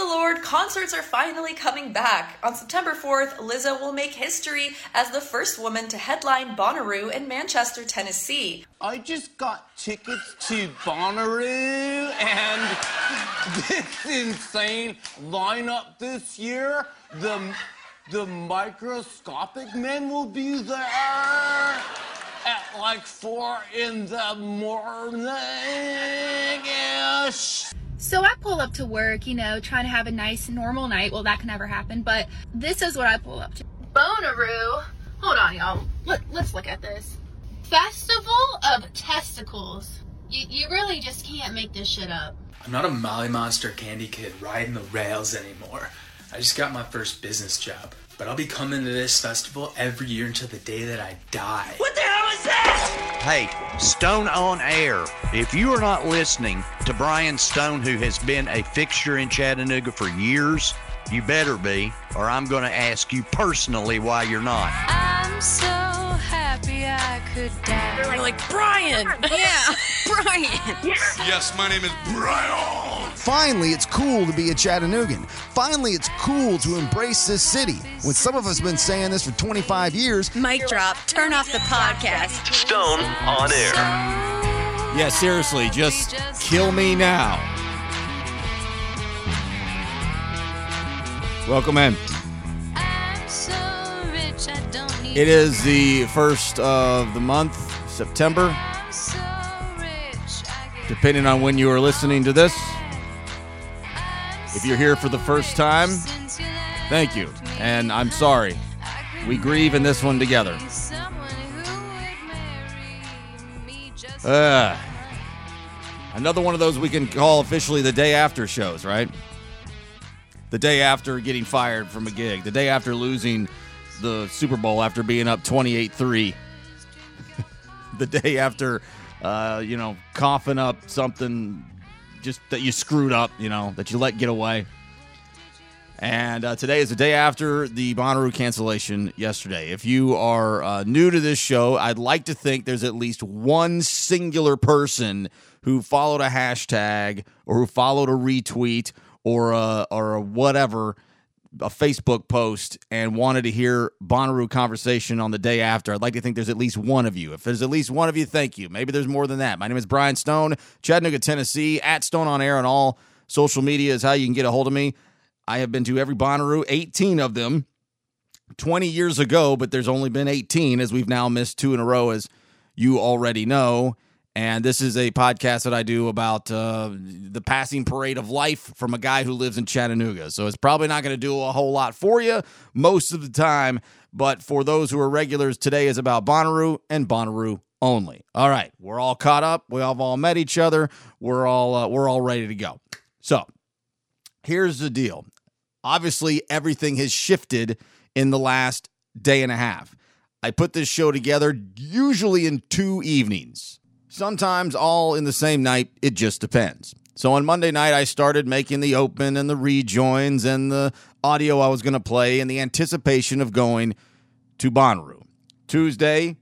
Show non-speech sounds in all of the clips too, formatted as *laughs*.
the Lord, concerts are finally coming back. On September 4th, Lizzo will make history as the first woman to headline Bonnaroo in Manchester, Tennessee. I just got tickets to Bonnaroo and this insane lineup this year. The the microscopic men will be there at like four in the morning ish. So I pull up to work, you know, trying to have a nice normal night. Well, that can never happen, but this is what I pull up to. Bonnaroo. Hold on, y'all. Look, let's look at this. Festival of Testicles. You, you really just can't make this shit up. I'm not a Molly Monster candy kid riding the rails anymore. I just got my first business job. But I'll be coming to this festival every year until the day that I die. What the hell is that? Hey, Stone on Air. If you are not listening to Brian Stone, who has been a fixture in Chattanooga for years, you better be, or I'm going to ask you personally why you're not. I'm happy I could die. They're like, Brian! Yeah, *laughs* Brian. Yes, my name is Brian. Finally, it's cool to be a Chattanoogan. Finally, it's cool to embrace this city. When some of us have been saying this for 25 years, Mic drop. Turn off the podcast. Stone on air. Yeah, seriously, just kill me now. Welcome in. It is the first of the month, September, depending on when you are listening to this. If you're here for the first time, thank you. And I'm sorry. We grieve in this one together. Uh, another one of those we can call officially the day after shows, right? The day after getting fired from a gig, the day after losing the Super Bowl after being up 28 3, *laughs* the day after, uh, you know, coughing up something just that you screwed up, you know, that you let get away. And uh, today is the day after the Bonnaroo cancellation yesterday. If you are uh, new to this show, I'd like to think there's at least one singular person who followed a hashtag or who followed a retweet or a, or a whatever, a Facebook post, and wanted to hear Bonnaroo conversation on the day after. I'd like to think there's at least one of you. If there's at least one of you, thank you. Maybe there's more than that. My name is Brian Stone, Chattanooga, Tennessee, at Stone on Air on all social media is how you can get a hold of me. I have been to every Bonnaroo, 18 of them 20 years ago, but there's only been 18 as we've now missed two in a row, as you already know. And this is a podcast that I do about uh, the passing parade of life from a guy who lives in Chattanooga. So it's probably not going to do a whole lot for you most of the time. But for those who are regulars, today is about Bonnaroo and Bonnaroo only. All right, we're all caught up. We have all met each other. We're all uh, we're all ready to go. So here's the deal. Obviously, everything has shifted in the last day and a half. I put this show together usually in two evenings, sometimes all in the same night. It just depends. So on Monday night, I started making the open and the rejoins and the audio I was going to play in the anticipation of going to Bonnaroo. Tuesday,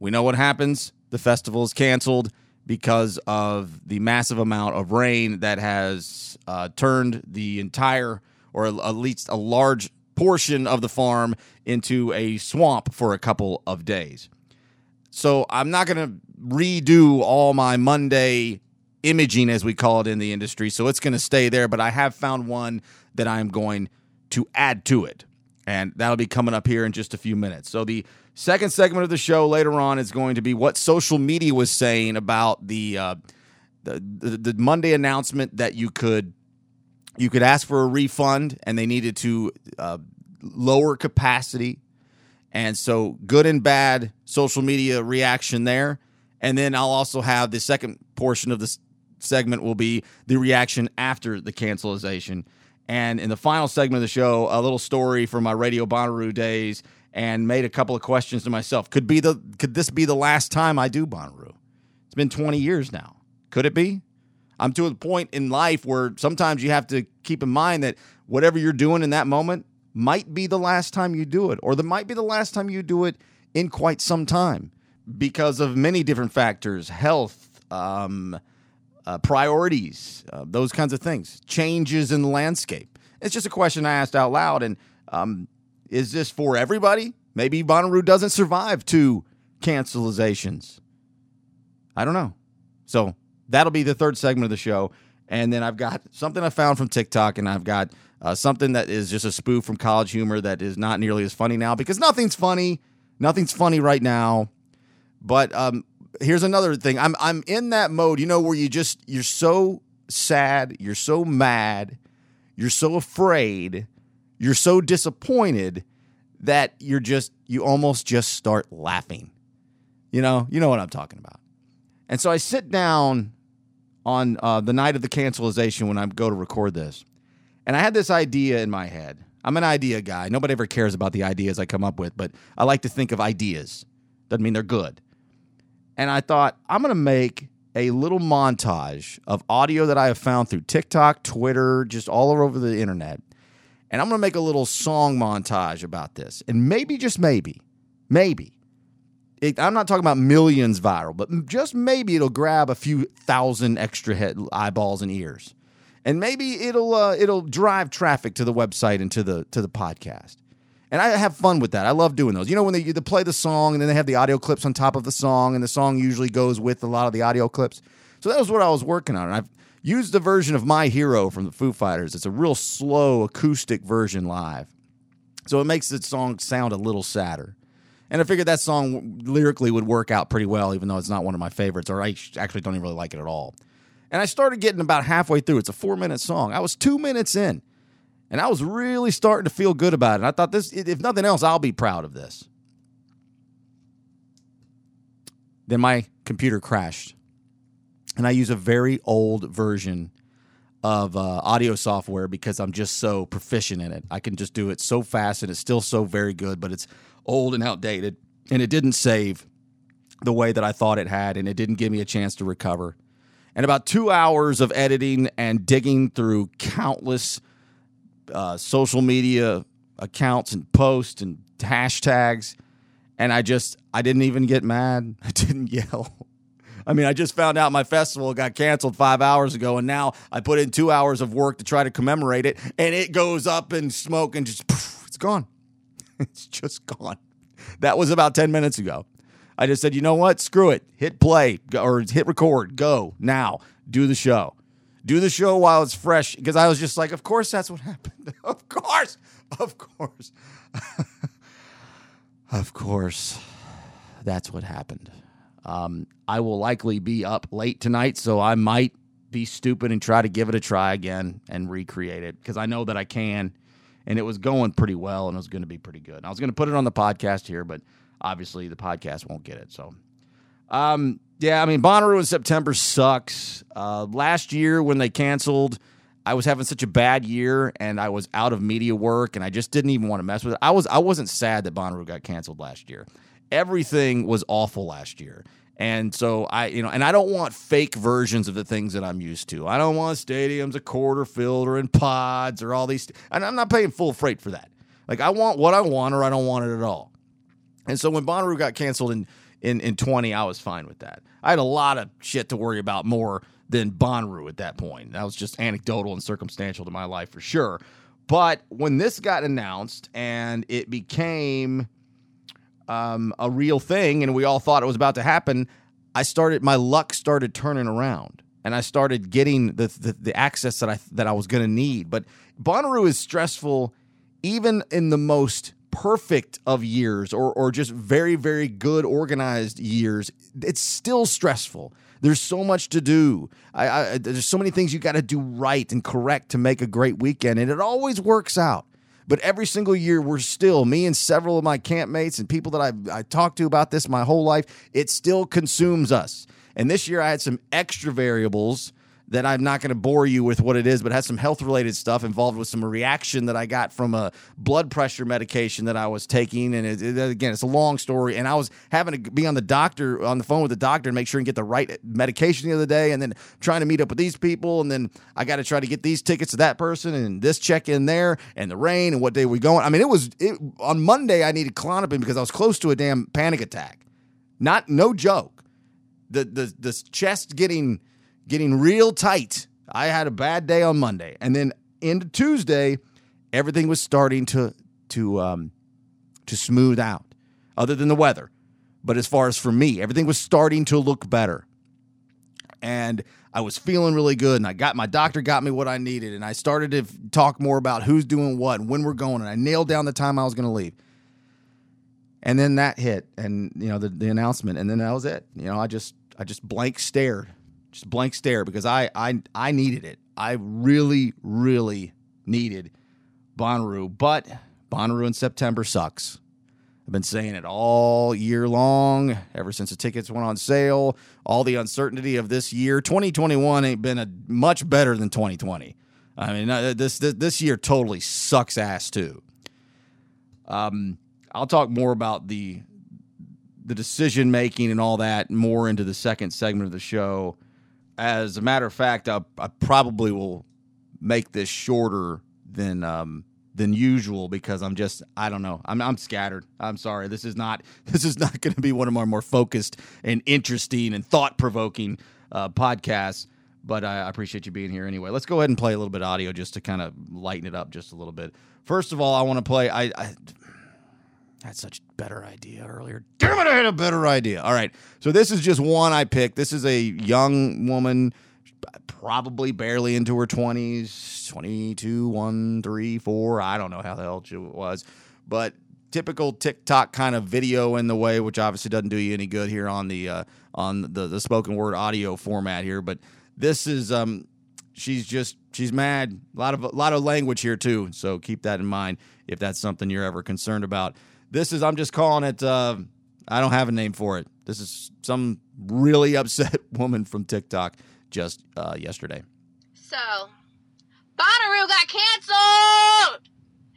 we know what happens. The festival is canceled because of the massive amount of rain that has uh, turned the entire, or at least a large portion of the farm into a swamp for a couple of days. So I'm not going to redo all my Monday imaging, as we call it in the industry. So it's going to stay there, but I have found one that I'm going to add to it. And that'll be coming up here in just a few minutes. So the second segment of the show later on is going to be what social media was saying about the uh, the, the, the Monday announcement that you could you could ask for a refund and they needed to uh, lower capacity and so good and bad social media reaction there. And then i'll also have the second portion of this segment will be the reaction after the cancelization and in the final segment of the show a little story from my radio Bonnaroo days and made a couple of questions to myself. Could be the could this be the last time i do Bonnaroo? It's been 20 years now. Could it be? I'm to a point in life where sometimes you have to keep in mind that whatever you're doing in that moment might be the last time you do it, or that might be the last time you do it in quite some time because of many different factors health, um, uh, priorities, uh, those kinds of things, changes in the landscape. It's just a question I asked out loud. And um, is this for everybody? Maybe Bonnaroo doesn't survive two cancelizations. I don't know. So that'll be the third segment of the show. And then I've got something I found from TikTok, and I've got uh, something that is just a spoof from college humor that is not nearly as funny now because nothing's funny. Nothing's funny right now. But um, here's another thing. I'm I'm in that mode, you know, where you just you're so sad, you're so mad, you're so afraid, you're so disappointed that you're just you almost just start laughing. You know, you know what I'm talking about. And so I sit down on uh, the night of the cancelization when I go to record this, and I had this idea in my head. I'm an idea guy. Nobody ever cares about the ideas I come up with, but I like to think of ideas. Doesn't mean they're good. And I thought, I'm going to make a little montage of audio that I have found through TikTok, Twitter, just all over the internet. And I'm going to make a little song montage about this. And maybe, just maybe, maybe, it, I'm not talking about millions viral, but just maybe it'll grab a few thousand extra head eyeballs and ears, and maybe it'll uh, it'll drive traffic to the website and to the to the podcast. And I have fun with that. I love doing those. You know, when they, they play the song and then they have the audio clips on top of the song, and the song usually goes with a lot of the audio clips. So that was what I was working on. And I've used the version of My Hero from the Foo Fighters. It's a real slow acoustic version live. So it makes the song sound a little sadder. And I figured that song lyrically would work out pretty well, even though it's not one of my favorites, or I actually don't even really like it at all. And I started getting about halfway through. It's a four minute song. I was two minutes in, and I was really starting to feel good about it. And I thought this, if nothing else, I'll be proud of this. Then my computer crashed, and I use a very old version of uh, audio software because I'm just so proficient in it. I can just do it so fast, and it's still so very good, but it's old and outdated, and it didn't save the way that I thought it had, and it didn't give me a chance to recover. And about two hours of editing and digging through countless uh, social media accounts and posts and hashtags, and I just I didn't even get mad. *laughs* I didn't yell. I mean, I just found out my festival got canceled five hours ago, and now I put in two hours of work to try to commemorate it, and it goes up in smoke and just poof, it's gone. *laughs* it's just gone. That was about 10 minutes ago. I just said, you know what? Screw it. Hit play or hit record. Go now. Do the show. Do the show while it's fresh because I was just like, of course that's what happened. *laughs* of course. Of course. *laughs* of course. That's what happened. Um, I will likely be up late tonight, so I might be stupid and try to give it a try again and recreate it because I know that I can. And it was going pretty well and it was going to be pretty good. I was going to put it on the podcast here, but obviously the podcast won't get it. So, um, yeah, I mean, Bonnaroo in September sucks. Uh, last year when they canceled, I was having such a bad year and I was out of media work and I just didn't even want to mess with it. I was I wasn't sad that Bonnaroo got canceled last year. Everything was awful last year. And so I, you know, and I don't want fake versions of the things that I'm used to. I don't want stadiums a quarter filled or in pods or all these. And I'm not paying full freight for that. Like I want what I want or I don't want it at all. And so when Bonnaroo got canceled in in in 20, I was fine with that. I had a lot of shit to worry about more than Bonnaroo at that point. That was just anecdotal and circumstantial to my life for sure. But when this got announced and it became um, a real thing, and we all thought it was about to happen, I started my luck started turning around, and I started getting the the, the access that I that I was going to need. But Bonnaroo is stressful, even in the most perfect of years, or or just very very good organized years. It's still stressful. There's so much to do. I, I, there's so many things you got to do right and correct to make a great weekend, and it always works out. But every single year, we're still, me and several of my campmates and people that I've I talked to about this my whole life, it still consumes us. And this year, I had some extra variables that I'm not going to bore you with what it is, but has some health related stuff involved with some reaction that I got from a blood pressure medication that I was taking. And it, it- again, it's a long story. And I was having to be on the doctor, on the phone with the doctor and make sure and get the right medication the other day. And then trying to meet up with these people. And then I got to try to get these tickets to that person and this check in there and the rain and what day we going. I mean, it was it, on Monday, I needed Klonopin because I was close to a damn panic attack. Not, no joke the the the chest getting getting real tight. I had a bad day on Monday, and then into Tuesday, everything was starting to to um, to smooth out, other than the weather. But as far as for me, everything was starting to look better, and I was feeling really good. And I got my doctor got me what I needed, and I started to f- talk more about who's doing what and when we're going, and I nailed down the time I was going to leave. And then that hit, and you know the, the announcement, and then that was it. You know, I just I just blank stared, just blank stare because I I I needed it. I really really needed Bonnaroo, but Bonnaroo in September sucks. I've been saying it all year long, ever since the tickets went on sale. All the uncertainty of this year, 2021 ain't been a much better than 2020. I mean, uh, this this, this year totally sucks ass too. Um, I'll talk more about the the decision making and all that more into the second segment of the show. As a matter of fact, I, I probably will make this shorter than um, than usual because I'm just I don't know I'm I'm scattered. I'm sorry. This is not *laughs* this is not going to be one of our more focused and interesting and thought provoking uh, podcasts. But I appreciate you being here anyway. Let's go ahead and play a little bit of audio just to kind of lighten it up just a little bit. First of all, I want to play. I, I had such a better idea earlier. Damn it, I had a better idea. All right. So this is just one I picked. This is a young woman, probably barely into her 20s, 22, 1, 3, 4. I don't know how the hell she was. But typical TikTok kind of video in the way, which obviously doesn't do you any good here on the uh, on the, the spoken word audio format here. But this is um she's just she's mad. A lot of a lot of language here too. So keep that in mind if that's something you're ever concerned about. This is I'm just calling it. Uh, I don't have a name for it. This is some really *laughs* upset woman from TikTok just uh, yesterday. So, Bonnaroo got canceled,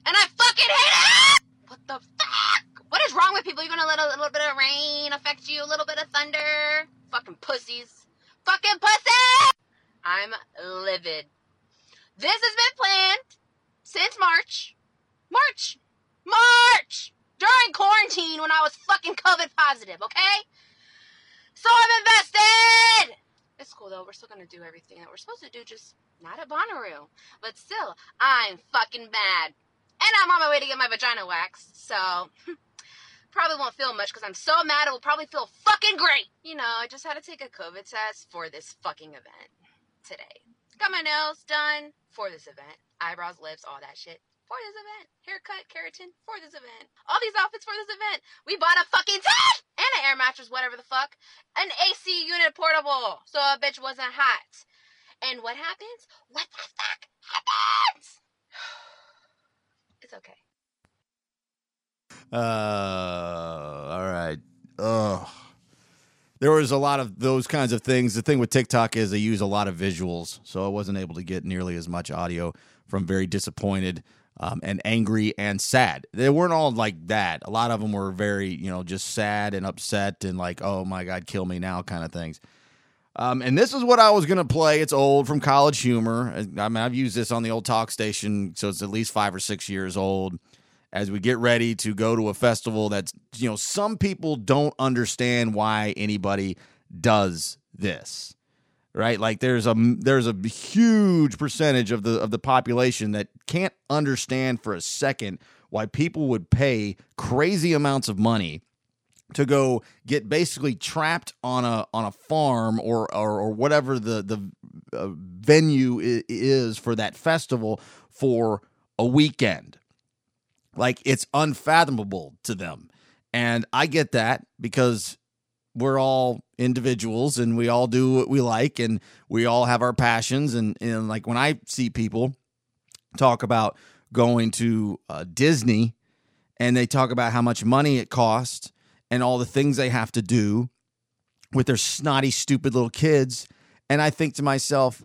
and I fucking hate it. What the fuck? What is wrong with people? Even a little, bit of rain affects you, a little bit of thunder. Fucking pussies. Fucking pussy. I'm livid. This has been planned since March. March. March. During quarantine when I was fucking COVID positive, okay? So I'm invested. It's cool though. We're still gonna do everything that we're supposed to do, just not at Bonnaroo. But still, I'm fucking mad. And I'm on my way to get my vagina waxed, so *laughs* probably won't feel much because I'm so mad it will probably feel fucking great. You know, I just had to take a COVID test for this fucking event today. Got my nails done for this event. Eyebrows, lips, all that shit. For this event. Haircut, keratin, for this event. All these outfits for this event. We bought a fucking tent! And an air mattress, whatever the fuck. An AC unit portable. So a bitch wasn't hot. And what happens? What the fuck happens? *sighs* It's okay. Uh, all right. Ugh. There was a lot of those kinds of things. The thing with TikTok is they use a lot of visuals, so I wasn't able to get nearly as much audio from very disappointed um, and angry and sad. They weren't all like that. A lot of them were very, you know, just sad and upset and like, oh my God, kill me now kind of things. Um, and this is what I was going to play. It's old from College Humor. I mean, I've used this on the old talk station, so it's at least five or six years old. As we get ready to go to a festival that's, you know, some people don't understand why anybody does this, right? Like there's a there's a huge percentage of the of the population that can't understand for a second why people would pay crazy amounts of money to go get basically trapped on a on a farm or or, or whatever the the uh, venue is for that festival for a weekend. Like it's unfathomable to them. And I get that because we're all individuals and we all do what we like and we all have our passions and, and like when I see people talk about going to uh, Disney and they talk about how much money it costs and all the things they have to do with their snotty, stupid little kids. And I think to myself,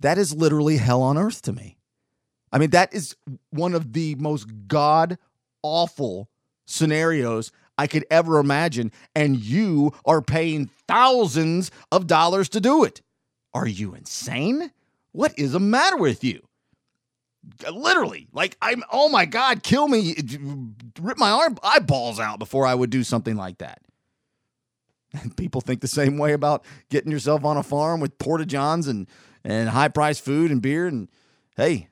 that is literally hell on earth to me. I mean, that is one of the most god awful scenarios I could ever imagine. And you are paying thousands of dollars to do it. Are you insane? What is the matter with you? Literally, like I'm. Oh my God, kill me! Rip my arm eyeballs out before I would do something like that. And people think the same way about getting yourself on a farm with porta johns and and high priced food and beer. And hey,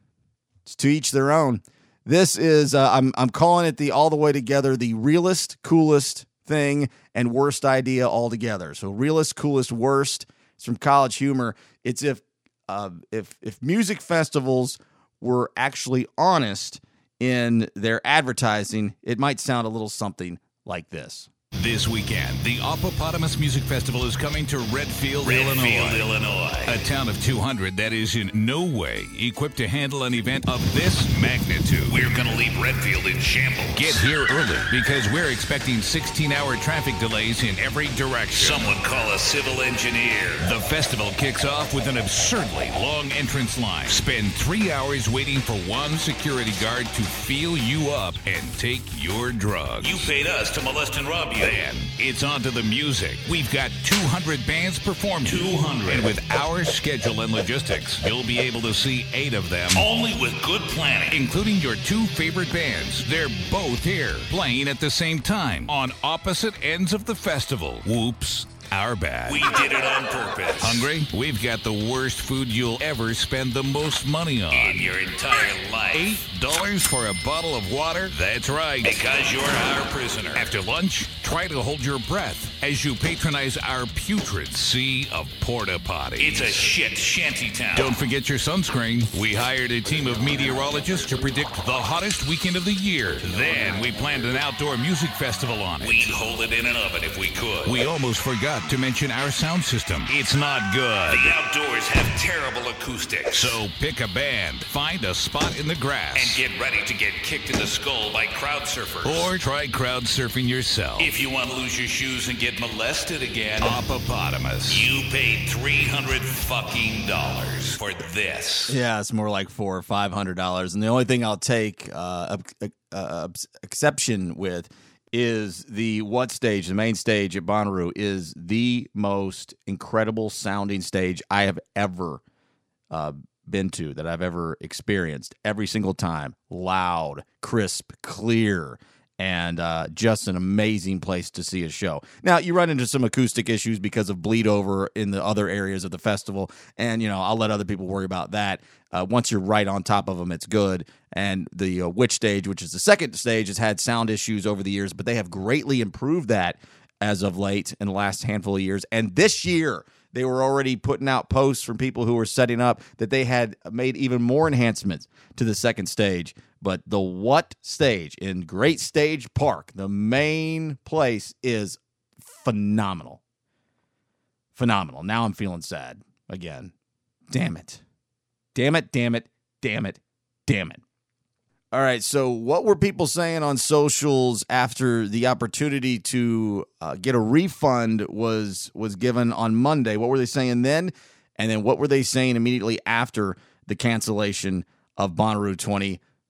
it's to each their own. This is uh, I'm I'm calling it the all the way together, the realest, coolest thing and worst idea altogether. So realest, coolest, worst. It's from College Humor. It's if uh, if if music festivals were actually honest in their advertising, it might sound a little something like this. This weekend, the Opopotamus Music Festival is coming to Redfield, Illinois. Illinois. A town of 200 that is in no way equipped to handle an event of this magnitude. We're going to leave Redfield in shambles. Get here early because we're expecting 16 hour traffic delays in every direction. Someone call a civil engineer. The festival kicks off with an absurdly long entrance line. Spend three hours waiting for one security guard to feel you up and take your drugs. You paid us to molest and rob you. Then it's on to the music. We've got 200 bands performing. 200. And with our schedule and logistics, you'll be able to see eight of them. Only with good planning. Including your two favorite bands. They're both here, playing at the same time on opposite ends of the festival. Whoops. Our bad. We did it on purpose. Hungry? We've got the worst food you'll ever spend the most money on. In your entire life. Eight dollars for a bottle of water? That's right. Because you're our prisoner. After lunch, try to hold your breath as you patronize our putrid sea of porta potties. It's a shit shanty town. Don't forget your sunscreen. We hired a team of meteorologists to predict the hottest weekend of the year. Then we planned an outdoor music festival on it. We'd hold it in an oven if we could. We almost forgot to mention our sound system. It's not good. The outdoors have terrible acoustics. So pick a band, find a spot in the grass, and get ready to get kicked in the skull by crowd surfers. or try crowd surfing yourself. if you want to lose your shoes and get molested again, Opopotamus. you paid 300 fucking dollars for this. Yeah, it's more like four or five hundred dollars, and the only thing I'll take uh, uh, uh, exception with is the what stage, the main stage at Bonnaroo, is the most incredible sounding stage I have ever uh, been to, that I've ever experienced. Every single time, loud, crisp, clear. And uh, just an amazing place to see a show. Now you run into some acoustic issues because of bleed over in the other areas of the festival, and you know I'll let other people worry about that. Uh, once you're right on top of them, it's good. And the uh, Which stage, which is the second stage, has had sound issues over the years, but they have greatly improved that as of late in the last handful of years. And this year, they were already putting out posts from people who were setting up that they had made even more enhancements to the second stage. But the what stage in Great Stage Park, the main place, is phenomenal. Phenomenal. Now I'm feeling sad again. Damn it. Damn it, damn it, damn it, damn it. All right, so what were people saying on socials after the opportunity to uh, get a refund was was given on Monday? What were they saying then, and then what were they saying immediately after the cancellation of Bonnaroo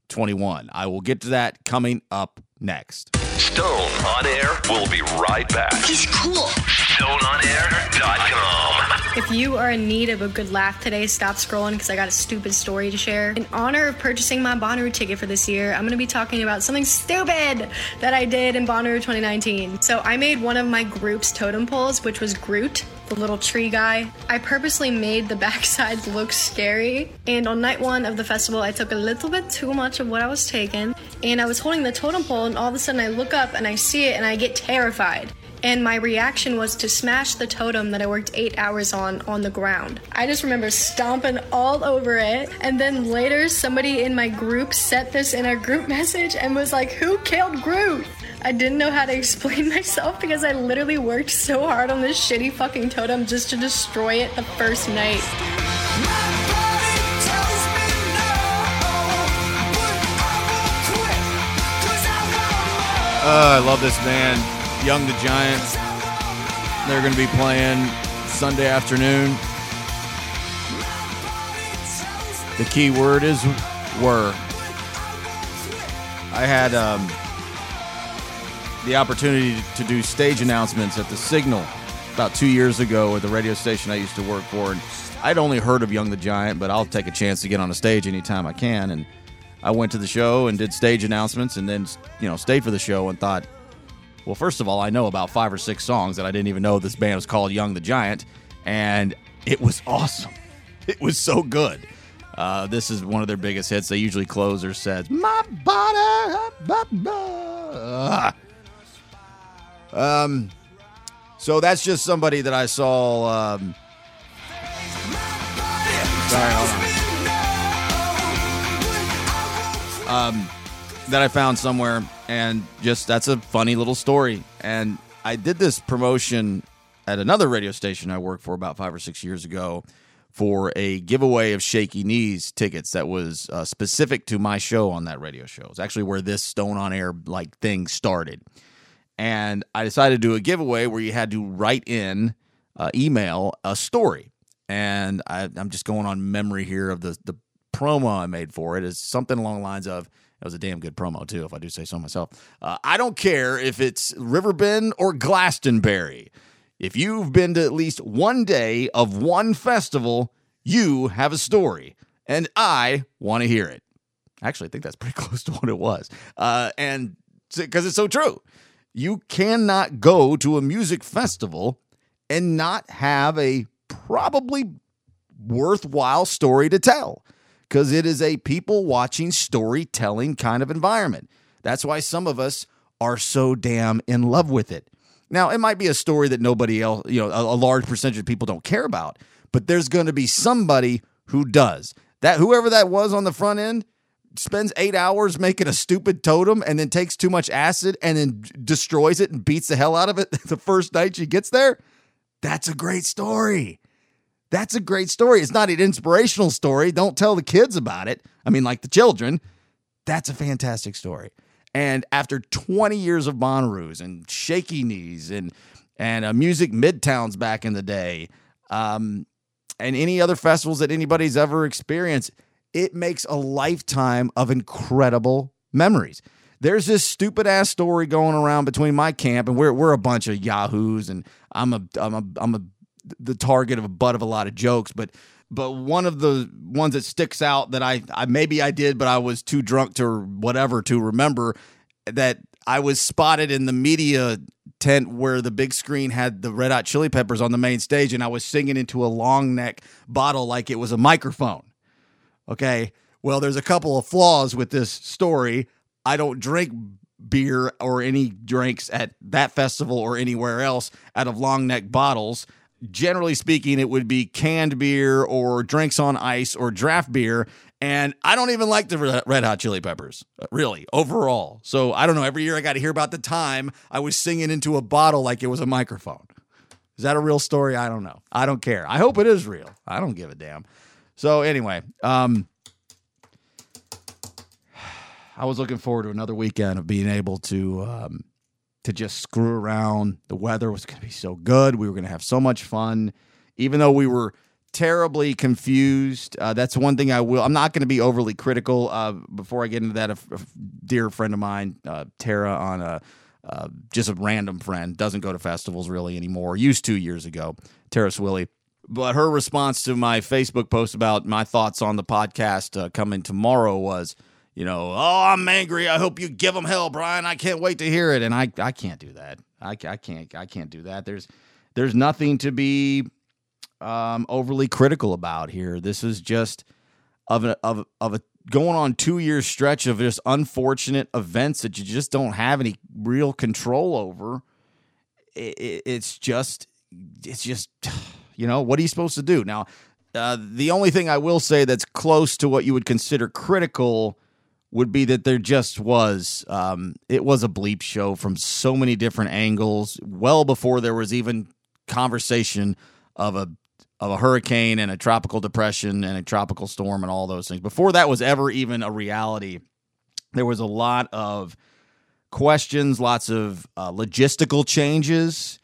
2021? I will get to that coming up next. Stone on Air We'll be right back. He's cool. StoneOnAir.com. If you are in need of a good laugh today, stop scrolling because I got a stupid story to share. In honor of purchasing my Bonnaroo ticket for this year, I'm going to be talking about something stupid that I did in Bonnaroo 2019. So I made one of my group's totem poles, which was Groot, the little tree guy. I purposely made the *laughs* backside look scary. And on night one of the festival, I took a little bit too much of what I was taking. And I was holding the totem pole, and all of a sudden I look up and I see it and I get terrified. And my reaction was to smash the totem that I worked eight hours on on the ground. I just remember stomping all over it. And then later, somebody in my group set this in our group *laughs* message and was like, Who killed Groot? I didn't know how to *laughs* explain myself because I literally worked so hard on this shitty fucking totem just to destroy it the first night. Uh, I love this band, Young the Giant. They're going to be playing Sunday afternoon. The key word is were. I had um, the opportunity to do stage announcements at the Signal about two years ago at the radio station I used to work for, and I'd only heard of Young the Giant, but I'll take a chance to get on a stage anytime I can. And I went to the show and did stage announcements, and then you know stayed for the show and thought, well, first of all, I know about five or six songs that I didn't even know this band was called Young the Giant, and it was awesome. *laughs* It was so good. Uh, this is one of their biggest hits. They usually close their sets. My body. Um, so that's just somebody that I saw. Um, sorry, Um, that I found somewhere, and just that's a funny little story. And I did this promotion at another radio station I worked for about five or six years ago for a giveaway of Shaky Knees tickets that was uh, specific to my show on that radio show. It's actually where this Stone on Air like thing started. And I decided to do a giveaway where you had to write in, uh, email a story. And I, I'm just going on memory here of the the promo I made for it. Is something along the lines of it was a damn good promo too, if I do say so myself. Uh, I don't care if it's Riverbend or Glastonbury. If you've been to at least one day of one festival, you have a story, and I want to hear it. Actually, I think that's pretty *laughs* close to what it was. Uh, and because it's so true, you cannot go to a music festival and not have a probably worthwhile story to tell because it is a people watching storytelling kind of environment. That's why some of us are so damn in love with it. Now, it might be a story that nobody else, you know, a, a large percentage of people don't care about, but there's going to be somebody who does. That whoever that was on the front end spends 8 hours making a stupid totem and then takes too much acid and then destroys it and beats the hell out of it *laughs* the first night she gets there. That's a great story. That's a great story. It's not an inspirational story. Don't tell the kids about it. I mean, like the children. That's a fantastic story. And after 20 years of Bonnaroo's and Shaky Knees and and uh, Music Midtowns back in the day, um, and any other festivals that anybody's ever experienced, it makes a lifetime of incredible memories. There's this stupid ass story going around between my camp and we're we're a bunch of yahoos and I'm a I'm a I'm a the target of a butt of a lot of jokes, but but one of the ones that sticks out that I, I maybe I did, but I was too drunk to whatever to remember that I was spotted in the media tent where the big screen had the Red Hot Chili Peppers on the main stage, and I was singing into a long neck bottle like it was a microphone. Okay, well, there's a couple of flaws with this story. I don't drink beer or any drinks at that festival or anywhere else out of long neck bottles generally speaking, it would be canned beer or drinks on ice or draft beer. And I don't even like the Red Hot Chili Peppers, really, overall. So I don't know. Every year I got to hear about the time I was singing into a bottle like it was a microphone. Is that a real story? I don't know. I don't care. I hope it is real. I don't give a damn. So anyway, um, *sighs* I was looking forward to another weekend of being able to um, to just screw around. The weather was going to be so good. We were going to have so much fun, even though we were terribly confused. Uh, that's one thing I will. I'm not going to be overly critical. Uh, before I get into that, dear friend of mine, uh, Tara, on a uh, just a random friend, doesn't go to festivals really anymore. Used to years ago. Tara Swilly. But her response to my Facebook post about my thoughts on the podcast uh, coming tomorrow was, you know, oh, I'm angry. I hope you give them hell, Brian. I can't wait to hear it. And I, I can't do that. I, I can't, I can't do that. There's, there's nothing to be um, overly critical about here. This is just of a, of, of a going on two year stretch of just unfortunate events that you just don't have any real control over. It, it, it's just, it's just, *sighs* you know, what are you supposed to do now? Uh, the only thing I will say that's close to what you would consider critical would be that there just was um, it was a bleep show from so many different angles well before there was even conversation of a of a hurricane and a tropical depression and a tropical storm and all those things. Before that was ever even a reality there was a lot of questions lots of uh, logistical changes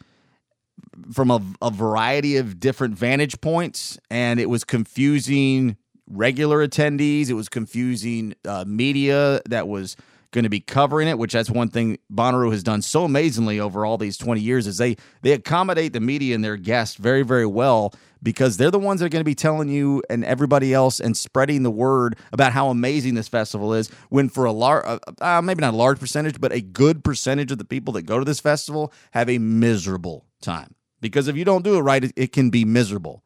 from a, a variety of different vantage points and it was confusing regular attendees. It was confusing uh, media that was going to be covering it, which that's one thing Bonnaroo has done so amazingly over all these 20 years is they they accommodate the media and their guests very very well because they're the ones that are going to be telling you and everybody else and spreading the word about how amazing this festival is when for a large uh, uh, maybe not a large percentage but a good percentage of the people that go to this festival have a miserable time because if you don't do it right it, it can be miserable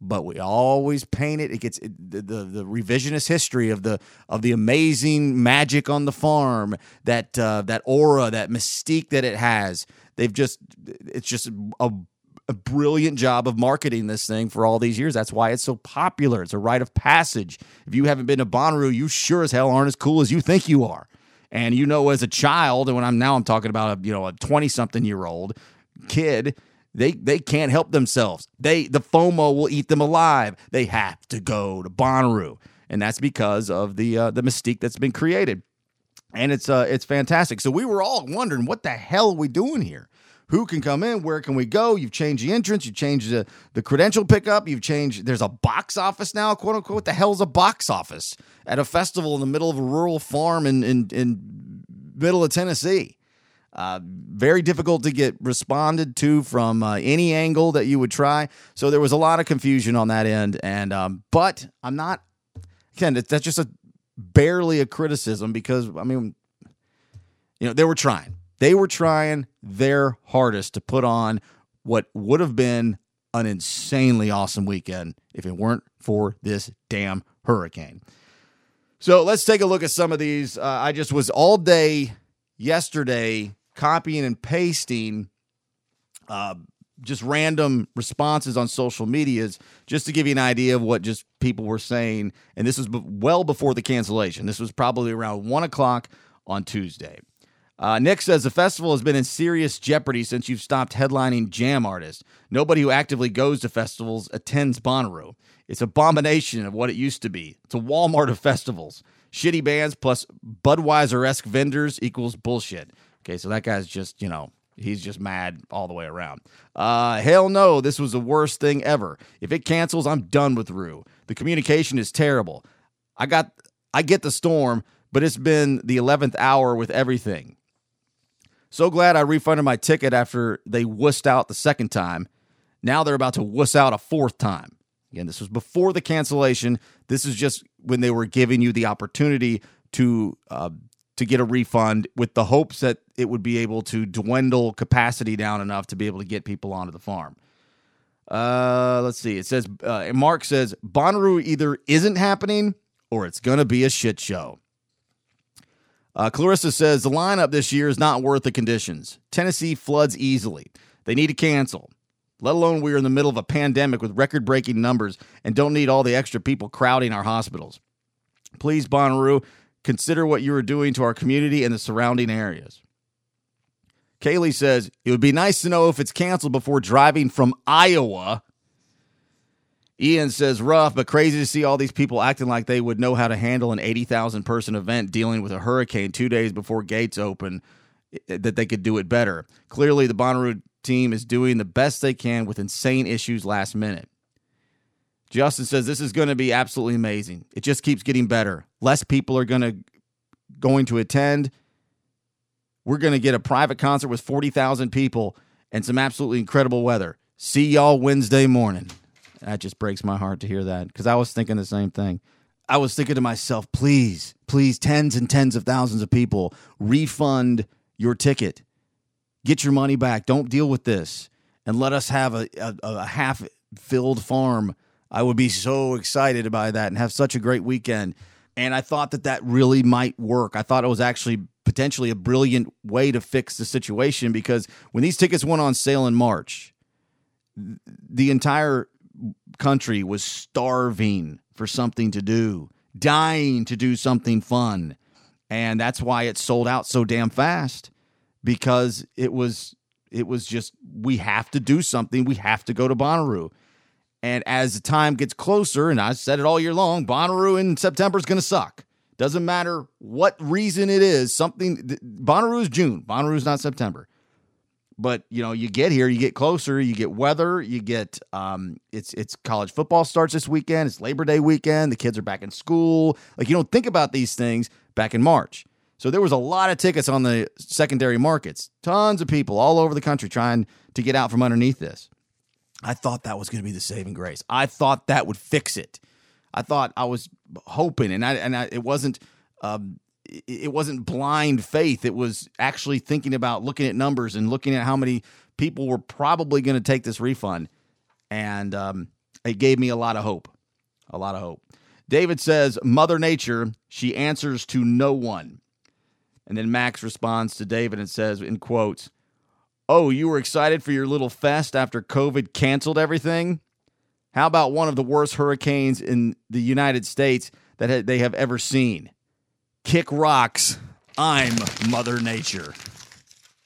but we always paint it. It gets it, the, the the revisionist history of the of the amazing magic on the farm, that uh, that aura, that mystique that it has. They've just it's just a, a brilliant job of marketing this thing for all these years. That's why it's so popular. It's a rite of passage. If you haven't been to Bonnaroo, you sure as hell aren't as cool as you think you are. And you know, as a child, and when I'm now I'm talking about a you know a 20 something year old kid they they can't help themselves. They the FOMO will eat them alive. They have to go to Bonnaroo, and that's because of the uh, the mystique that's been created. And it's uh it's fantastic. So we were all wondering what the hell are we doing here? Who can come in? Where can we go? You've changed the entrance. You've changed the, the credential pickup. You've changed. There's a box office now, quote unquote. What the hell's a box office at a festival in the middle of a rural farm in in, in middle of Tennessee? Uh, very difficult to get responded to from uh, any angle that you would try. So there was a lot of confusion on that end. And um, but I'm not again. That's just a barely a criticism because I mean, you know, they were trying. They were trying their hardest to put on what would have been an insanely awesome weekend if it weren't for this damn hurricane. So let's take a look at some of these. Uh, I just was all day yesterday copying and pasting uh, just random responses on social medias just to give you an idea of what just people were saying. And this was b- well before the cancellation. This was probably around one o'clock on Tuesday. Uh, Nick says the festival has been in serious jeopardy since you've stopped headlining jam artists. Nobody who actively goes to festivals attends Bonnaroo. It's abomination of what it used to be. It's a Walmart of festivals. Shitty bands plus Budweiser esque vendors equals bullshit. Okay, so that guy's just, you know, he's just mad all the way around. Uh, hell no, this was the worst thing ever. If it cancels, I'm done with Roo. The communication is terrible. I got, I get the storm, but it's been the 11th hour with everything. So glad I refunded my ticket after they wussed out the second time. Now they're about to wuss out a fourth time. Again, this was before the cancellation. This is just when they were giving you the opportunity to uh, to get a refund with the hopes that it would be able to dwindle capacity down enough to be able to get people onto the farm. Uh, let's see. It says uh, Mark says Bonnaroo either isn't happening or it's going to be a shit show. Uh, Clarissa says the lineup this year is not worth the conditions. Tennessee floods easily. They need to cancel. Let alone we're in the middle of a pandemic with record breaking numbers and don't need all the extra people crowding our hospitals. Please, Bonnaroo, consider what you are doing to our community and the surrounding areas. Kaylee says it would be nice to know if it's canceled before driving from Iowa. Ian says rough, but crazy to see all these people acting like they would know how to handle an 80,000 person event dealing with a hurricane two days before gates open, eh, that they could do it better. Clearly, the Bonnaroo team is doing the best they can with insane issues last minute. Justin says this is going to be absolutely amazing. It just keeps getting better. Less people are going to going to attend. We're going to get a private concert with 40,000 people and some absolutely incredible weather. See y'all Wednesday morning. That just breaks my heart to hear that because I was thinking the same thing. I was thinking to myself, please, please, tens and tens of thousands of people, refund your ticket. Get your money back. Don't deal with this. And let us have a, a, a half filled farm. I would be so excited by that and have such a great weekend. And I thought that that really might work. I thought it was actually potentially a brilliant way to fix the situation because when these tickets went on sale in March, the entire country was starving for something to do, dying to do something fun. And that's why it sold out so damn fast because it was it was just we have to do something. We have to go to Bonnaroo. And as the time gets closer, and I said it all year long, Bonnaroo in September is going to suck. Doesn't matter what reason it is. Something Bonnaroo is June. Bonnaroo is not September. But you know, you get here, you get closer, you get weather, you get um, it's it's college football starts this weekend. It's Labor Day weekend. The kids are back in school. Like you don't think about these things back in March. So there was a lot of tickets on the secondary markets. Tons of people all over the country trying to get out from underneath this. I thought that was going to be the saving grace. I thought that would fix it. I thought I was hoping, and I and I, it wasn't. Um, it wasn't blind faith. It was actually thinking about looking at numbers and looking at how many people were probably going to take this refund. And um, it gave me a lot of hope. A lot of hope. David says, Mother Nature, she answers to no one. And then Max responds to David and says, in quotes, Oh, you were excited for your little fest after COVID canceled everything? How about one of the worst hurricanes in the United States that they have ever seen? Kick rocks. I'm Mother Nature.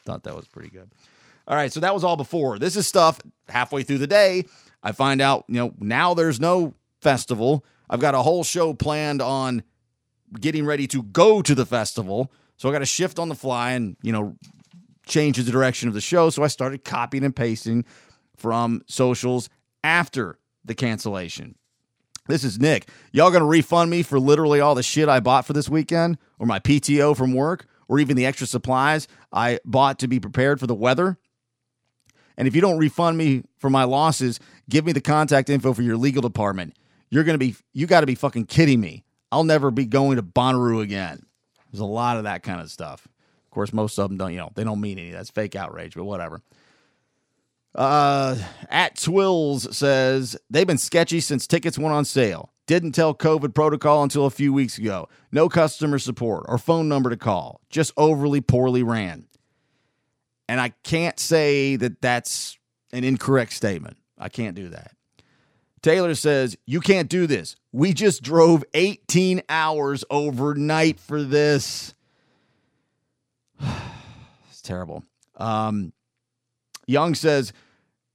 Thought that was pretty good. All right, so that was all before. This is stuff halfway through the day. I find out, you know, now there's no festival. I've got a whole show planned on getting ready to go to the festival. So I got to shift on the fly and, you know, change the direction of the show. So I started copying and pasting from socials after the cancellation. This is Nick. Y'all to refund me for literally all the shit I bought for this weekend or my PTO from work or even the extra supplies I bought to be prepared for the weather? And if you don't refund me for my losses, give me the contact info for your legal department. You're to be, you got to be fucking kidding me. I'll never be going to Bonnaroo again. There's a lot of that kind of stuff. Of course, most of them don't, you know, they don't mean any. That's fake outrage, but whatever. Uh, at Twills says they've been sketchy since tickets went on sale. Didn't tell COVID protocol until a few weeks ago. No customer support or phone number to call. Just overly poorly ran. And I can't say that that's an incorrect statement. I can't do that. Taylor says, You can't do this. We just drove 18 hours overnight for this. *sighs* it's terrible. Um, Young says,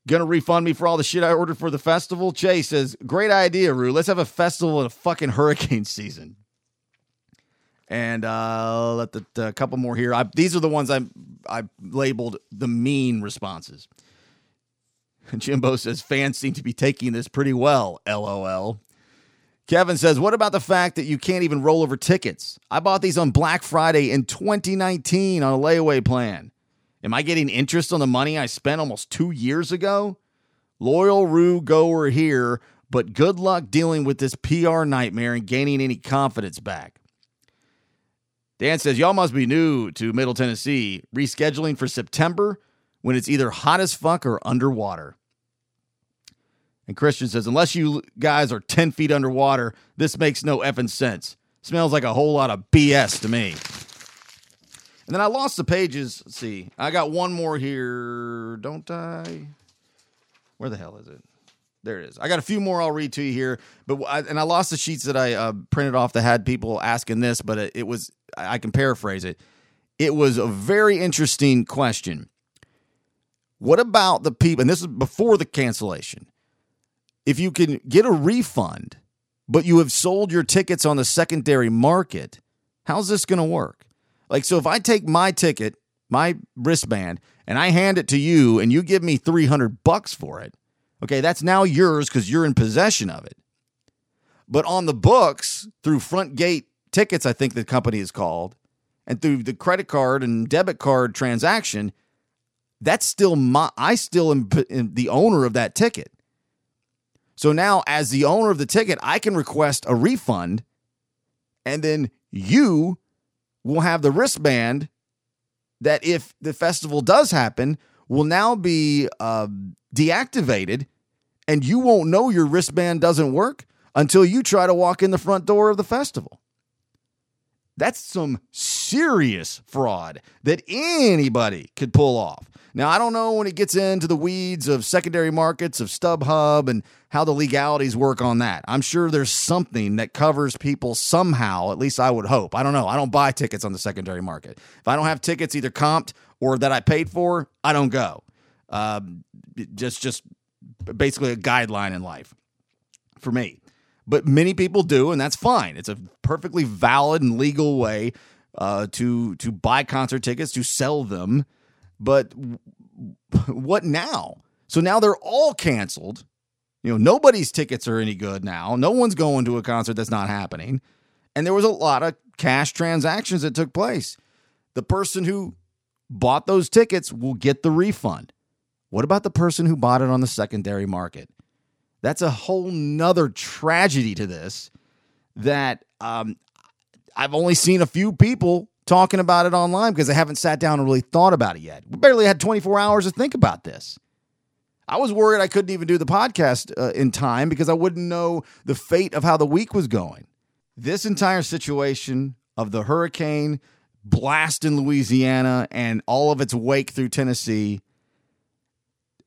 Gonna refund me for all the shit I ordered for the festival. Chase says, Great idea, Roo. Let's have a festival in a fucking hurricane *laughs* season. And uh, let the, the couple more here. I, these are the ones I I labeled the mean responses. *laughs* Jimbo says fans seem to be taking this pretty well. LOL. Kevin says, What about the fact that you can't even roll over tickets? I bought these on Black Friday in 2019 on a layaway plan. Am I getting interest on the money I spent almost two years ago? Loyal Roo goer here, but good luck dealing with this PR nightmare and gaining any confidence back. Dan says, Y'all must be new to Middle Tennessee. Rescheduling for September when it's either hot as fuck or underwater. And Christian says, Unless you guys are 10 feet underwater, this makes no effing sense. Smells like a whole lot of BS to me. And then I lost the pages. Let's see. I got one more here, don't I? Where the hell is it? There it is. I got a few more I'll read to you here, but I, and I lost the sheets that I uh, printed off that had people asking this, but it, it was I can paraphrase it. It was a very interesting question. What about the people? And this is before the cancellation. If you can get a refund, but you have sold your tickets on the secondary market, how's this going to work? Like, so if I take my ticket, my wristband, and I hand it to you, and you give me three hundred bucks for it, okay, that's now yours because you're in possession of it. But on the books through Front Gate Tickets, I think the company is called, and through the credit card and debit card transaction, that's still my. I still am the owner of that ticket. So now, as the owner of the ticket, I can request a refund, and then you will have the wristband that, if the festival does happen, will now be uh, deactivated, and you won't know your wristband doesn't work until you try to walk in the front door of the festival. That's some serious fraud that anybody could pull off. Now, I don't know when it gets into the weeds of secondary markets, of StubHub, and how the legalities work on that. I'm sure there's something that covers people somehow, at least I would hope. I don't know. I don't buy tickets on the secondary market. If I don't have tickets either comped or that I paid for, I don't go. Um, just, just basically a guideline in life for me. But many people do, and that's fine. It's a perfectly valid and legal way uh, to to buy concert tickets to sell them. But *laughs* what now? So now they're all canceled. You know, nobody's tickets are any good now. No one's going to a concert that's not happening. And there was a lot of cash transactions that took place. The person who bought those tickets will get the refund. What about the person who bought it on the secondary market? That's a whole nother tragedy to this that um, I've only seen a few people talking about it online because I haven't sat down and really thought about it yet. We barely had 24 hours to think about this. I was worried I couldn't even do the podcast uh, in time because I wouldn't know the fate of how the week was going. This entire situation of the hurricane blast in Louisiana and all of its wake through Tennessee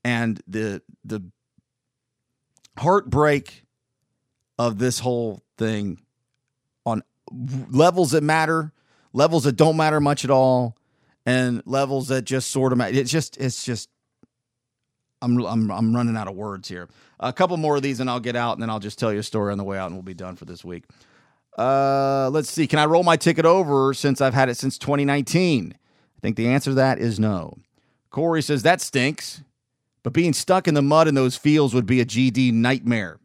and the the heartbreak of this whole thing on levels that matter, levels that don't matter much at all, and levels that just sort of matter. It's just it's just I'm I'm I'm running out of words here. A couple more of these and I'll get out and then I'll just tell you a story on the way out and we'll be done for this week. Uh, let's see. Can I roll my ticket over since I've had it since 2019? I think the answer to that is no. Corey says that stinks, but being stuck in the mud in those fields would be a GD nightmare.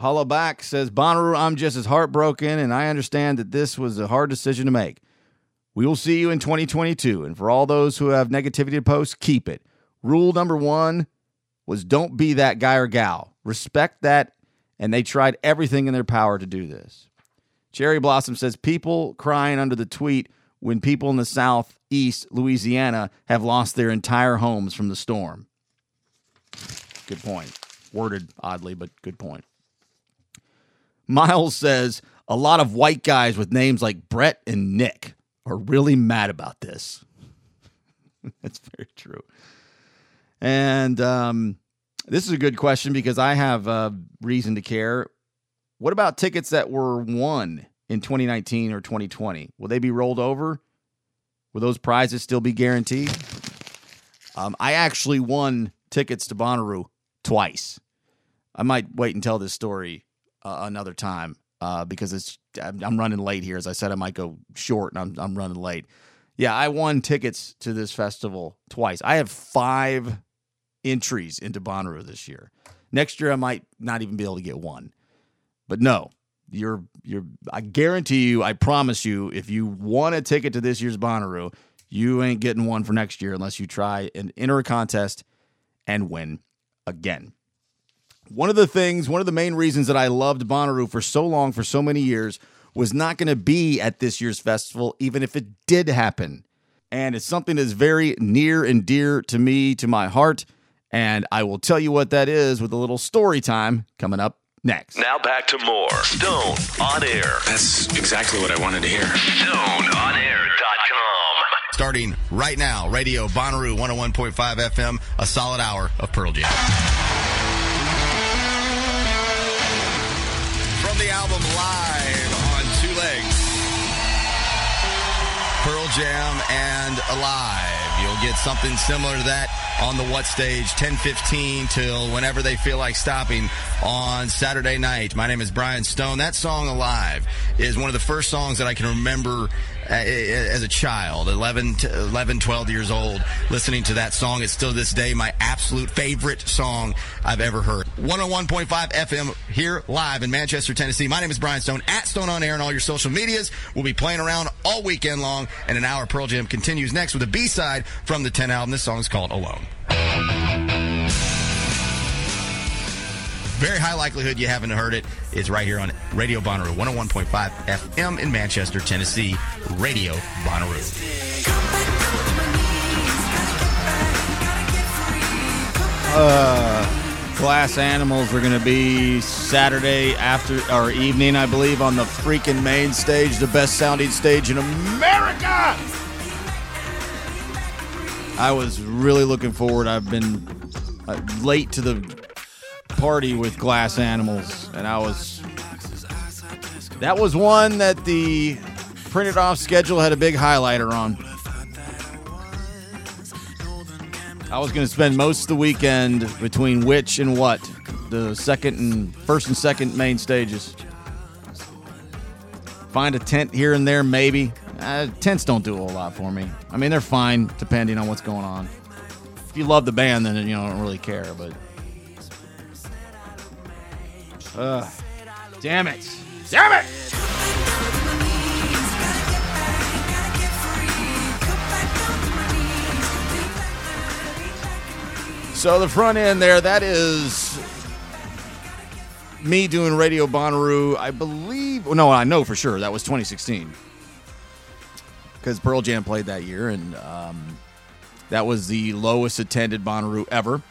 Hollowback says Bonnaroo, I'm just as heartbroken, and I understand that this was a hard decision to make. We will see you in 2022, and for all those who have negativity to post, keep it. Rule number one was don't be that guy or gal. Respect that, and they tried everything in their power to do this. Cherry Blossom says people crying under the tweet when people in the southeast Louisiana have lost their entire homes from the storm. Good point. Worded oddly, but good point. Miles says a lot of white guys with names like Brett and Nick are really mad about this. *laughs* That's very true. And um, this is a good question because I have uh, reason to care. What about tickets that were won in 2019 or 2020? Will they be rolled over? Will those prizes still be guaranteed? Um, I actually won tickets to Bonnaroo twice. I might wait and tell this story uh, another time uh, because it's I'm, I'm running late here. As I said, I might go short, and I'm I'm running late. Yeah, I won tickets to this festival twice. I have five entries into Bonnaroo this year. Next year, I might not even be able to get one. But no, you're you're. I guarantee you, I promise you, if you want a ticket to this year's Bonnaroo, you ain't getting one for next year unless you try and enter a contest and win again. One of the things, one of the main reasons that I loved Bonnaroo for so long, for so many years, was not going to be at this year's festival, even if it did happen. And it's something that's very near and dear to me, to my heart. And I will tell you what that is with a little story time coming up next. Now back to more Stone on Air. That's exactly what I wanted to hear. StoneOnAir.com. Starting right now, Radio Bonnaroo 101.5 FM, a solid hour of Pearl Jam. Album Live on Two Legs, Pearl Jam and Alive. You'll get something similar to that on the What Stage, 1015 till whenever they feel like stopping on Saturday night. My name is Brian Stone. That song Alive is one of the first songs that I can remember as a child, 11, 11, 12 years old, listening to that song. It's still to this day my absolute favorite song I've ever heard. 101.5 FM here live in Manchester, Tennessee. My name is Brian Stone at Stone on Air and all your social medias. We'll be playing around all weekend long and an hour Pearl Jam continues next with a B-side from the 10 album. This song is called Alone. Very high likelihood you haven't heard it. It's right here on Radio Bonnaroo, 101.5 FM in Manchester, Tennessee. Radio Bonnaroo. Uh, Glass Animals are going to be Saturday after or evening, I believe, on the freaking main stage, the best sounding stage in America. I was really looking forward. I've been uh, late to the party with Glass Animals, and I was. That was one that the printed off schedule had a big highlighter on. I was going to spend most of the weekend between which and what, the second and first and second main stages. Find a tent here and there, maybe. Uh, tents don't do a whole lot for me. I mean, they're fine depending on what's going on. If you love the band, then you know, don't really care. But, uh, damn it, damn it! So the front end there, that is me doing Radio Bonnaroo. I believe, no, I know for sure that was 2016 because Pearl Jam played that year, and um, that was the lowest attended Bonnaroo ever.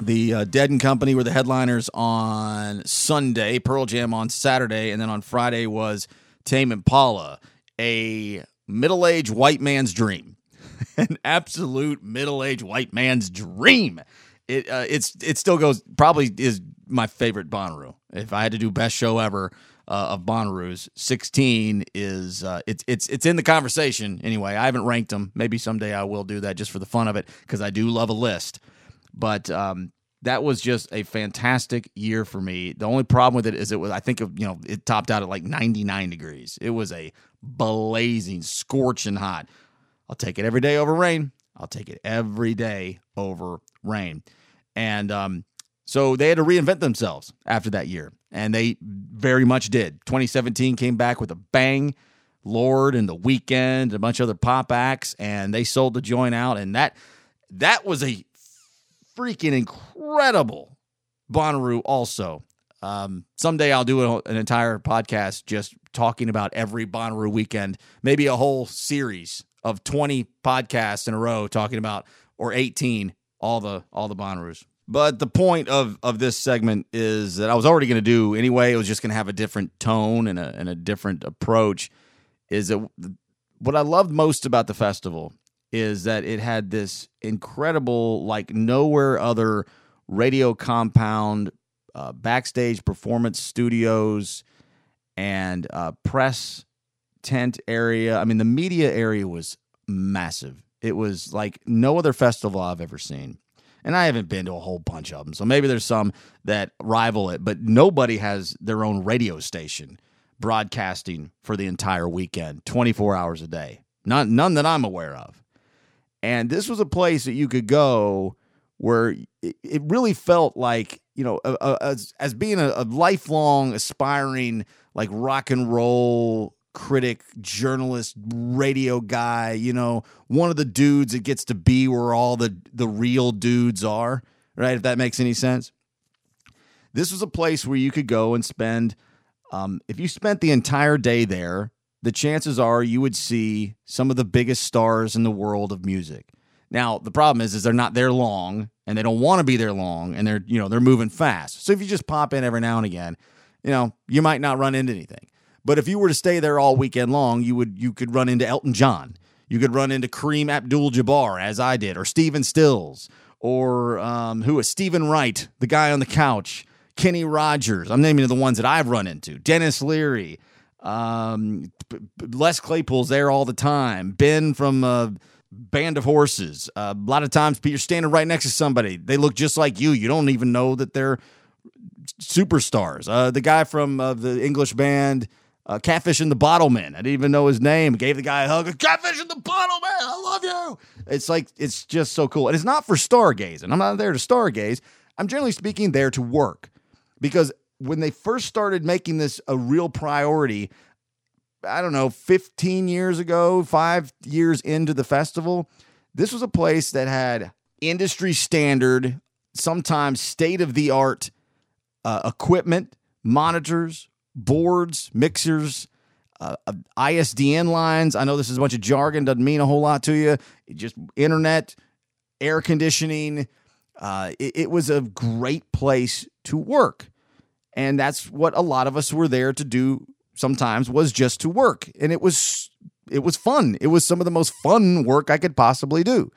The uh, Dead and Company were the headliners on Sunday, Pearl Jam on Saturday, and then on Friday was Tame Impala, a middle aged white man's dream. *laughs* An absolute middle aged white man's dream. It uh, it's it still goes probably is my favorite Bonnaroo. If I had to do best show ever uh, of Bonnaroo's, 16 is uh, it's it's it's in the conversation anyway. I haven't ranked them. Maybe someday I will do that just for the fun of it because I do love a list. But um, that was just a fantastic year for me. The only problem with it is it was I think you know it topped out at like 99 degrees. It was a blazing, scorching hot. I'll take it every day over rain. I'll take it every day over rain. And um, so they had to reinvent themselves after that year, and they very much did. 2017 came back with a bang. Lorde and the Weeknd, a bunch of other pop acts, and they sold the joint out, and that that was a freaking incredible Bonnaroo. Also, um, someday I'll do an entire podcast just talking about every Bonnaroo weekend, maybe a whole series of 20 podcasts in a row talking about or 18 all the all the Bonnaroos. But the point of of this segment is that I was already going to do anyway. It was just going to have a different tone and a and a different approach. Is that what I loved most about the festival is that it had this incredible, like nowhere other radio compound, uh, backstage performance studios, and uh, press tent area. I mean, the media area was massive. It was like no other festival I've ever seen. And I haven't been to a whole bunch of them. So maybe there's some that rival it, but nobody has their own radio station broadcasting for the entire weekend, 24 hours a day. Not none that I'm aware of. And this was a place that you could go where it, really felt like, you know, a, a, as, as being a, a lifelong aspiring like rock and roll critic, journalist, radio guy, you know, one of the dudes that gets to be where all the the real dudes are, right? If that makes any sense. This was a place where you could go and spend um, if you spent the entire day there, the chances are you would see some of the biggest stars in the world of music. Now, the problem is is they're not there long and they don't want to be there long and they're, you know, they're moving fast. So if you just pop in every now and again, you know, you might not run into anything. But if you were to stay there all weekend long, you would you could run into Elton John. You could run into Kareem Abdul-Jabbar, as I did, or Stephen Stills, or um, who is Steven Wright, the guy on the couch, Kenny Rogers. I'm naming the ones that I've run into. Denis Leary, um, Les Claypool's there all the time. Ben from uh, Band of Horses. Uh, a lot of times you're standing right next to somebody. They look just like you. You don't even know that they're superstars. Uh, the guy from uh, the English band uh, Catfish and the Bottlemen. I didn't even know his name. Gave the guy a hug. Catfish and the Bottlemen. I love you. It's like it's just so cool. And it's not for stargazing. I'm not there to stargaze. I'm generally speaking there to work because when they first started making this a real priority, I don't know, 15 years ago, five years into the festival, this was a place that had industry standard, sometimes state of the art uh, equipment, monitors, boards, mixers, uh, uh, ISDN lines. I know this is a bunch of jargon, doesn't mean a whole lot to you. Just internet, air conditioning. Uh, it, it was a great place to work. And that's what a lot of us were there to do sometimes was just to work. And it was it was fun. It was some of the most fun work I could possibly do.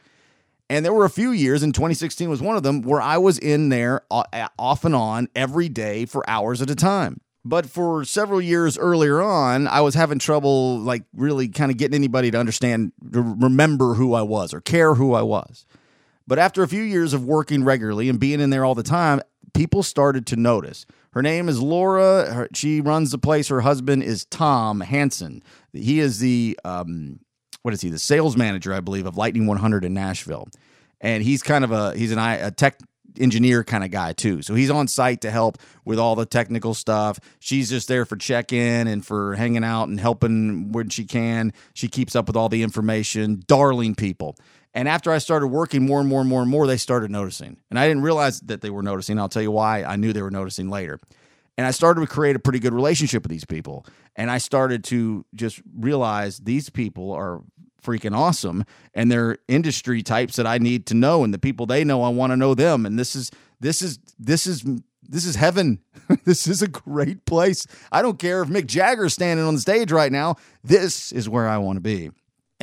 And there were a few years, and 2016 was one of them, where I was in there uh, off and on every day for hours at a time. But for several years earlier on, I was having trouble, like really kind of getting anybody to understand, to remember who I was or care who I was. But after a few years of working regularly and being in there all the time, people started to notice. Her name is Laura. Her, she runs the place. Her husband is Tom Hanson. He is the um, what is he? The sales manager, I believe, of Lightning 100 in Nashville, and he's kind of a he's an a tech engineer kind of guy too. So he's on site to help with all the technical stuff. She's just there for check in and for hanging out and helping when she can. She keeps up with all the information. Darling people. And after I started working more and more and more and more, they started noticing. And I didn't realize that they were noticing. I'll tell you why. I knew they were noticing later. And I started to create a pretty good relationship with these people. And I started to just realize these people are freaking awesome and they're industry types that I need to know and the people they know I want to know them and this is this is this is this is heaven. *laughs* this is a great place. I don't care if Mick Jagger's standing on the stage right now. This is where I want to be.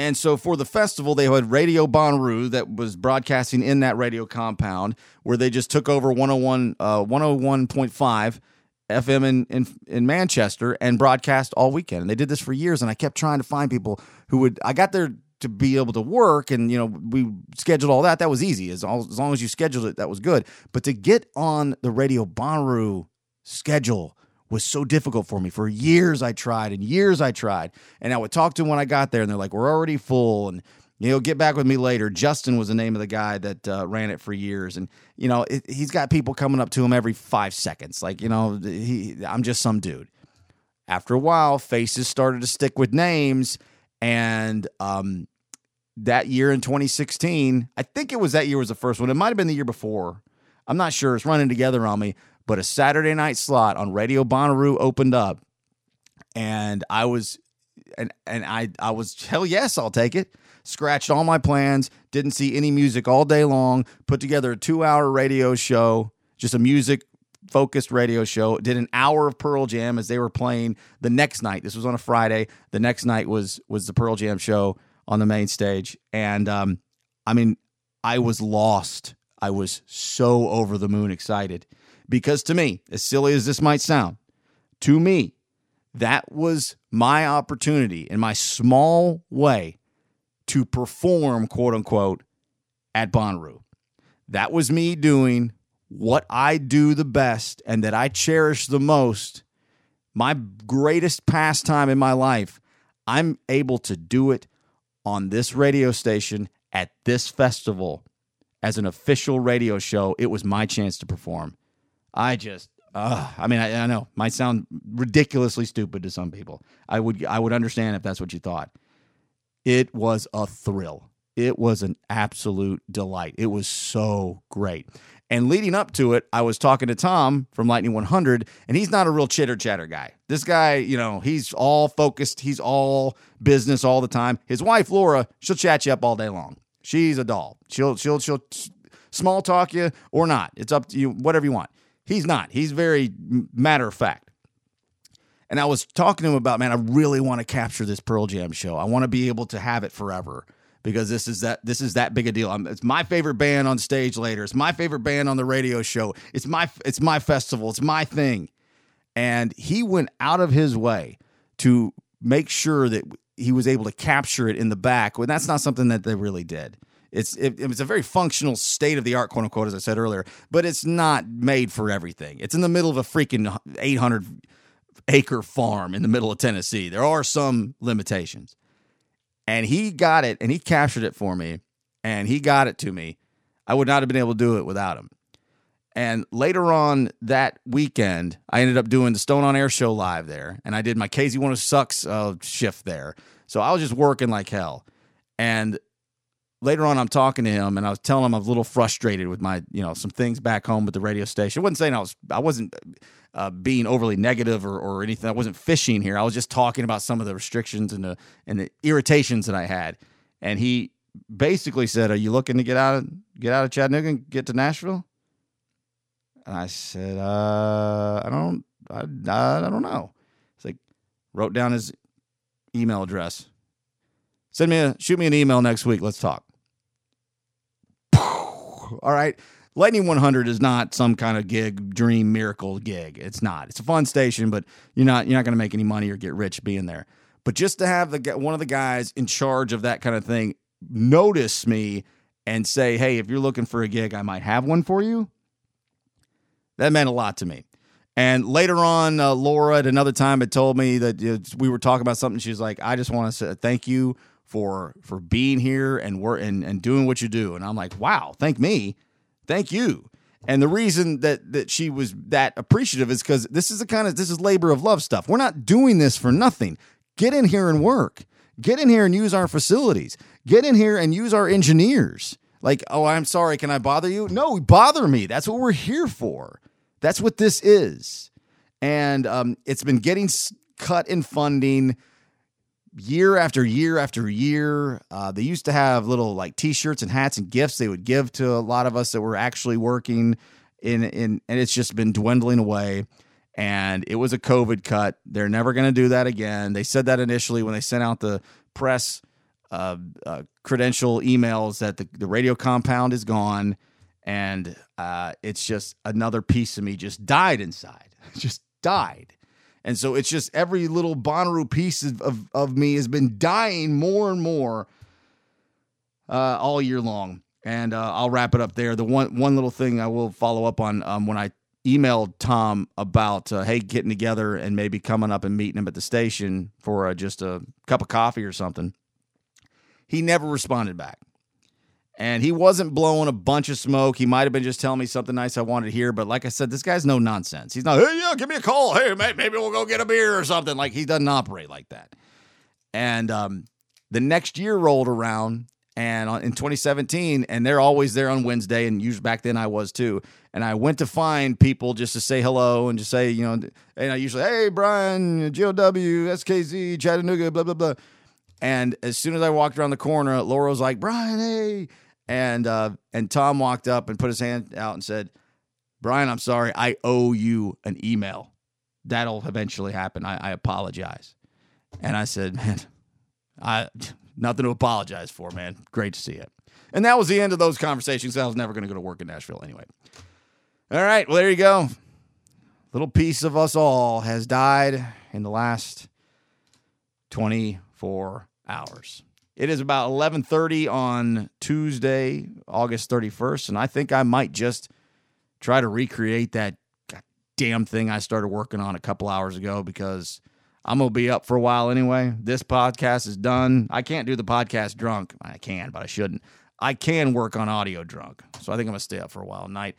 And so for the festival, they had Radio Bonnaroo that was broadcasting in that radio compound where they just took over 101, uh, 101.5 FM in, in, in Manchester and broadcast all weekend. And they did this for years. And I kept trying to find people who would, I got there to be able to work and, you know, we scheduled all that. That was easy. As, all, as long as you scheduled it, that was good. But to get on the Radio Bonnaroo schedule was so difficult for me. For years I tried and years I tried. And I would talk to them when I got there and they're like, we're already full. And, you know, get back with me later. Justin was the name of the guy that uh, ran it for years. And, you know, it, he's got people coming up to him every five seconds. Like, you know, he, I'm just some dude. After a while, faces started to stick with names. And um, that year in 2016, I think it was that year was the first one. It might have been the year before. I'm not sure. It's running together on me but a Saturday night slot on Radio Bonnaroo opened up, and I was, and and I I was hell yes, I'll take it. Scratched all my plans. Didn't see any music all day long. Put together a two hour radio show, just a music focused radio show. Did an hour of Pearl Jam as they were playing the next night. This was on a Friday. The next night was was the Pearl Jam show on the main stage, and um, I mean, I was lost. I was so over the moon excited because to me, as silly as this might sound, to me, that was my opportunity in my small way to perform, quote unquote, at Bonnaroo. That was me doing what I do the best and that I cherish the most, my greatest pastime in my life. I'm able to do it on this radio station at this festival as an official radio show. It was my chance to perform. I just, uh, I mean, I, I know might sound ridiculously stupid to some people. I would, I would understand if that's what you thought. It was a thrill. It was an absolute delight. It was so great. And leading up to it, I was talking to Tom from Lightning 100, and he's not a real chitter chatter guy. This guy, you know, he's all focused. He's all business all the time. His wife Laura, she'll chat you up all day long. She's a doll. She'll she'll she'll small talk you or not. It's up to you, whatever you want. He's not. He's very matter of fact. And I was talking to him about, man, I really want to capture this Pearl Jam show. I want to be able to have it forever because this is that this is that big a deal. I'm, it's my favorite band on stage later. It's my favorite band on the radio show. It's my it's my festival. It's my thing. And he went out of his way to make sure that he was able to capture it in the back. When that's not something that they really did. It's it, it's a very functional state of the art, quote unquote, as I said earlier, but it's not made for everything. It's in the middle of a freaking 800 acre farm in the middle of Tennessee. There are some limitations, and he got it and he captured it for me, and he got it to me. I would not have been able to do it without him. And later on that weekend, I ended up doing the Stone on Air show live there, and I did my KZ One of Sucks uh, shift there. So I was just working like hell. And later on, I'm talking to him and I was telling him I was a little frustrated with my, you know, some things back home with the radio station. I wasn't saying I was, I wasn't uh, being overly negative or, or anything. I wasn't fishing here. I was just talking about some of the restrictions and the and the irritations that I had. And he basically said, "Are you looking to get out of get out of Chattanooga and get to Nashville?" And I said, uh, "I don't, I, I don't know." It's like wrote down his email address. Send me a shoot me an email next week. Let's talk. All right. Lightning 100 is not some kind of gig, dream miracle gig. It's not. It's a fun station, but you're not you're not going to make any money or get rich being there. But just to have the one of the guys in charge of that kind of thing notice me and say, "Hey, if you're looking for a gig, I might have one for you." That meant a lot to me. And later on, uh, Laura at another time had told me that uh, we were talking about something. She was like, "I just want to say thank you for for being here and work and, and doing what you do. And I'm like, wow, thank me. Thank you. And the reason that that she was that appreciative is because this is the kind of this is labor of love stuff. We're not doing this for nothing. Get in here and work. Get in here and use our facilities. Get in here and use our engineers. Like, oh, I'm sorry, can I bother you? No, bother me. That's what we're here for. That's what this is. And um, it's been getting cut in funding year after year after year. Uh, they used to have little like T-shirts and hats and gifts they would give to a lot of us that were actually working in in, and it's just been dwindling away. And it was a COVID cut. They're never going to do that again. They said that initially when they sent out the press uh, uh, credential emails that the, the radio compound is gone, and uh, it's just another piece of me just died inside, *laughs* just died. And so it's just every little Bonnaroo piece of, of, of me has been dying more and more uh, all year long. And uh, I'll wrap it up there. The one one little thing I will follow up on um, when I emailed Tom about uh, hey getting together and maybe coming up and meeting him at the station for uh, just a cup of coffee or something. He never responded back. And he wasn't blowing a bunch of smoke. He might have been just telling me something nice I wanted to hear. But like I said, this guy's no nonsense. He's not, hey, yeah, give me a call. Hey, maybe we'll go get a beer or something. Like he doesn't operate like that. And um, the next year rolled around and in 2017, and they're always there on Wednesday. And usually back then I was too. And I went to find people just to say hello and just say, you know, and I usually, hey, Brian, GOW, SKZ, Chattanooga, blah, blah, blah. And as soon as I walked around the corner, Laura was like, Brian, hey. And uh, and Tom walked up and put his hand out and said, Brian, I'm sorry. I owe you an email. That'll eventually happen. I, I apologize. And I said, man, I nothing to apologize for, man. Great to see it. And that was the end of those conversations. I was never going to go to work in Nashville anyway. All right, well there you go. Little piece of us all has died in the last 24 hours. It is about 11:30 on Tuesday, August 31st, and I think I might just try to recreate that damn thing I started working on a couple hours ago because I'm going to be up for a while anyway. This podcast is done. I can't do the podcast drunk. I can, but I shouldn't. I can work on audio drunk. So I think I'm going to stay up for a while tonight.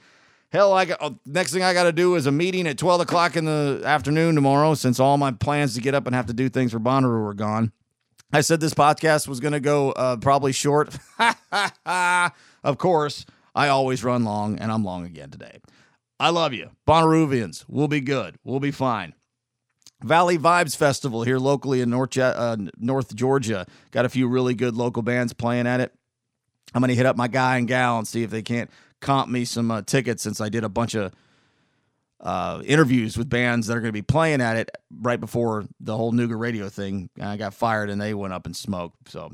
Hell, I got oh, next thing I got to do is a meeting at 12 o'clock in the afternoon tomorrow since all my plans to get up and have to do things for Bonnaroo are gone. I said this podcast was going to go uh, probably short. *laughs* of course, I always run long, and I'm long again today. I love you. Bonnaroovians, we'll be good. We'll be fine. Valley Vibes Festival here locally in North, uh, North Georgia. Got a few really good local bands playing at it. I'm going to hit up my guy and gal and see if they can't comp me some uh, tickets since I did a bunch of uh, interviews with bands that are going to be playing at it right before the whole Nooga Radio thing. I got fired and they went up in smoke. So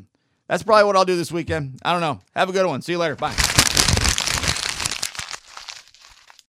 that's probably what I'll do this weekend. I don't know. Have a good one. See you later. Bye.